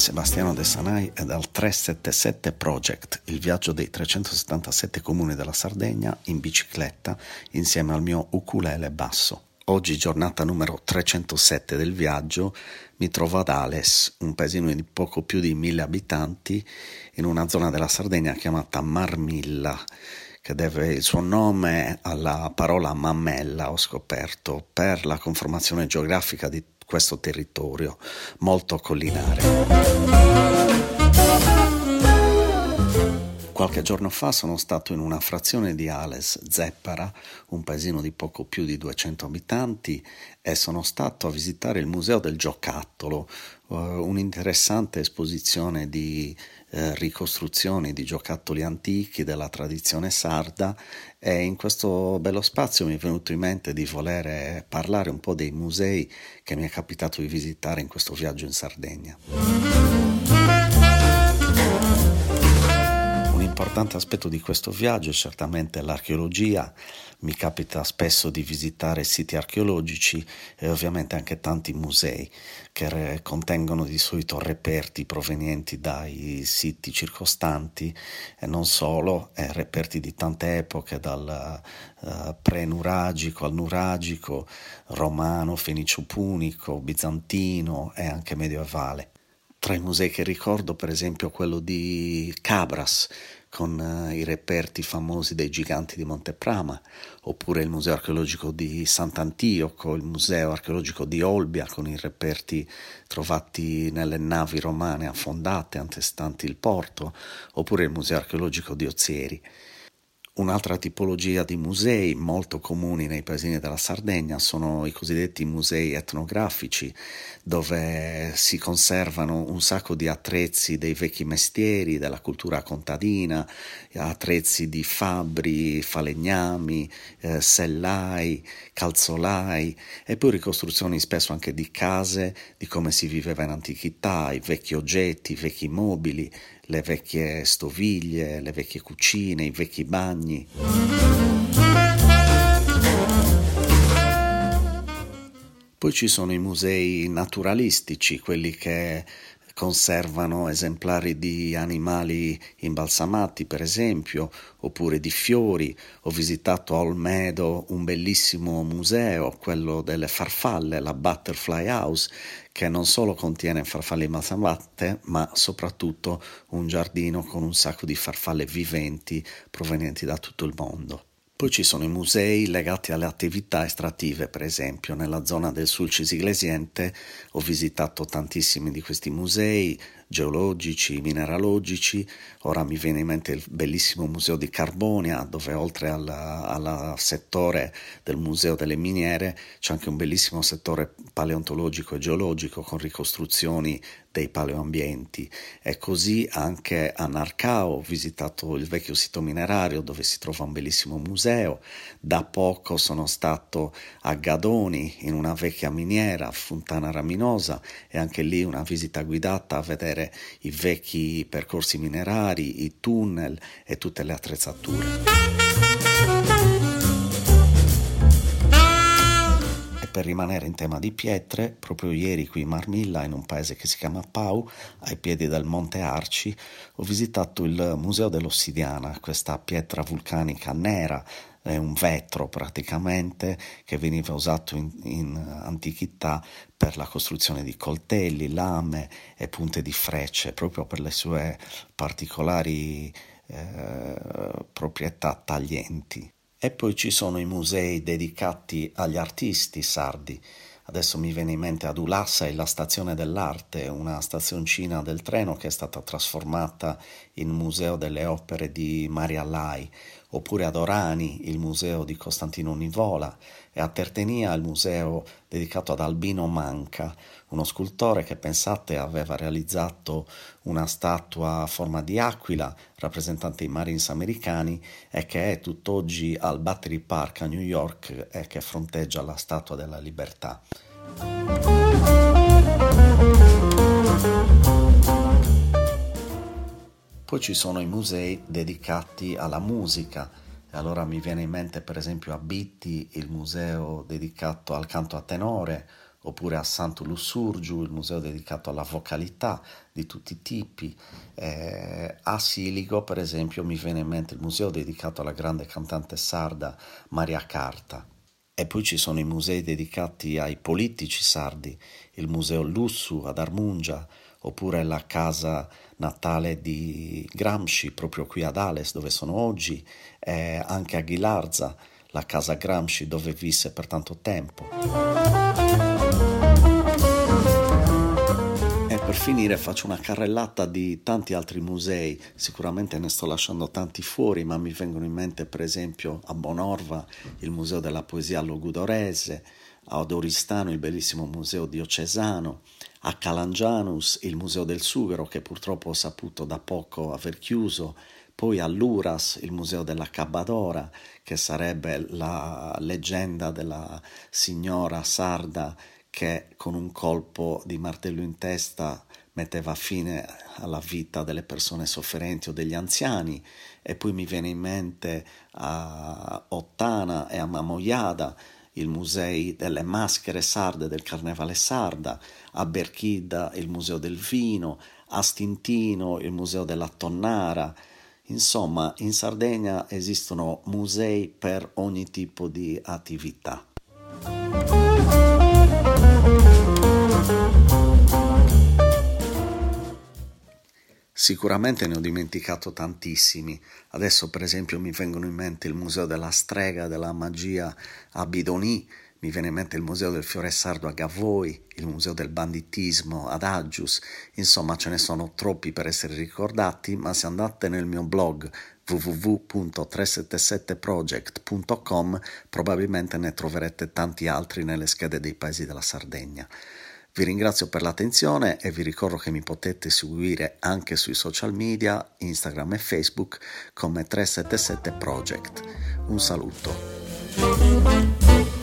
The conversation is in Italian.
Sebastiano De Sanai e dal 377 Project, il viaggio dei 377 comuni della Sardegna in bicicletta insieme al mio ukulele basso. Oggi, giornata numero 307 del viaggio, mi trovo ad Ales, un paesino di poco più di mille abitanti, in una zona della Sardegna chiamata Marmilla, che deve il suo nome alla parola mammella, ho scoperto, per la conformazione geografica di questo territorio molto collinare. Qualche giorno fa sono stato in una frazione di Ales, Zeppara, un paesino di poco più di 200 abitanti, e sono stato a visitare il Museo del Giocattolo, uh, un'interessante esposizione di uh, ricostruzioni di giocattoli antichi della tradizione sarda e in questo bello spazio mi è venuto in mente di voler parlare un po' dei musei che mi è capitato di visitare in questo viaggio in Sardegna. Importante aspetto di questo viaggio è certamente l'archeologia. Mi capita spesso di visitare siti archeologici e ovviamente anche tanti musei che contengono di solito reperti provenienti dai siti circostanti e non solo, e reperti di tante epoche, dal uh, pre-nuragico al nuragico, romano, fenicio-punico, bizantino e anche medievale. Tra i musei che ricordo, per esempio, quello di Cabras, con uh, i reperti famosi dei giganti di Monteprama, oppure il Museo archeologico di Sant'Antioco, il Museo archeologico di Olbia, con i reperti trovati nelle navi romane affondate antestanti il porto, oppure il Museo archeologico di Ozieri. Un'altra tipologia di musei molto comuni nei paesini della Sardegna sono i cosiddetti musei etnografici, dove si conservano un sacco di attrezzi dei vecchi mestieri, della cultura contadina, attrezzi di fabbri, falegnami, eh, sellai, calzolai e poi ricostruzioni spesso anche di case, di come si viveva in antichità, i vecchi oggetti, i vecchi mobili, le vecchie stoviglie, le vecchie cucine, i vecchi bagni. Poi ci sono i musei naturalistici, quelli che conservano esemplari di animali imbalsamati, per esempio, oppure di fiori. Ho visitato a Olmedo un bellissimo museo, quello delle farfalle, la Butterfly House, che non solo contiene farfalle imbalsamate, ma soprattutto un giardino con un sacco di farfalle viventi provenienti da tutto il mondo. Poi ci sono i musei legati alle attività estrattive, per esempio nella zona del Sulcis Iglesiente ho visitato tantissimi di questi musei, geologici, mineralogici. Ora mi viene in mente il bellissimo museo di Carbonia, dove oltre al settore del museo delle miniere c'è anche un bellissimo settore paleontologico e geologico con ricostruzioni dei paleoambienti e così anche a Narcao ho visitato il vecchio sito minerario dove si trova un bellissimo museo da poco sono stato a Gadoni in una vecchia miniera Fontana Raminosa e anche lì una visita guidata a vedere vedere i vecchi percorsi minerari, i tunnel e tutte le attrezzature. Per rimanere in tema di pietre, proprio ieri qui in Marmilla, in un paese che si chiama Pau, ai piedi del Monte Arci, ho visitato il Museo dell'Ossidiana, questa pietra vulcanica nera è un vetro praticamente che veniva usato in, in, antichità per la costruzione di coltelli, lame e punte di frecce, proprio per le sue particolari eh, proprietà taglienti. E poi ci sono i musei dedicati agli artisti sardi. Adesso mi viene in mente ad Ulassa la stazione dell'arte, una stazioncina del treno che è stata trasformata in museo delle opere di Maria Lai, oppure ad Orani il museo di Costantino Nivola e a Tertenia il museo dedicato ad Albino Manca, uno scultore che pensate aveva realizzato una statua a forma di aquila rappresentante i Marines americani e che è tutt'oggi al Battery Park a New York e che fronteggia la Statua della Libertà. Poi ci sono i musei dedicati alla musica, allora mi viene in mente per esempio a Bitti il museo dedicato al canto a tenore, oppure a Santo Lussurgiu, il museo dedicato alla vocalità di tutti i tipi. Eh, a Siligo, per esempio, mi viene in mente il museo dedicato alla grande cantante sarda Maria Carta. E poi ci sono i musei dedicati ai politici sardi, il Museo Lussu ad Armungia, oppure la casa natale di Gramsci, proprio qui ad Ales, dove sono oggi, e anche a Ghilarza, la casa Gramsci dove visse per tanto tempo. E per finire faccio una carrellata di tanti altri musei, sicuramente ne sto lasciando tanti fuori, ma mi vengono in mente per esempio a Bonorva il Museo della Poesia Logudorese, ad Oristano il bellissimo Museo Diocesano, a Calangianus il Museo del Sughero che purtroppo ho saputo da poco aver chiuso, poi all'Uras il Museo della Cabadora che sarebbe la leggenda della signora sarda che con un colpo di martello in testa metteva fine alla vita delle persone sofferenti o degli anziani. E poi mi viene in mente a Ottana e a Mamoiada il museo delle maschere sarde del Carnevale Sarda, a Berchida il Museo del Vino, a Stintino il Museo della Tonnara. Insomma, in Sardegna esistono musei per ogni tipo di attività. Sicuramente ne ho dimenticato tantissimi. Adesso, per esempio, mi vengono in mente il Museo della Strega, della Magia a Bidoni, mi viene in mente il Museo del Fiore Sardo a Gavoi, il Museo del Banditismo ad Agius, insomma ce ne sono troppi per essere ricordati, ma se andate nel mio blog www.377project.com probabilmente ne troverete tanti altri nelle schede dei paesi della Sardegna. Vi ringrazio per l'attenzione e vi ricordo che mi potete seguire anche sui social media, Instagram e Facebook come 377 Project. Un saluto.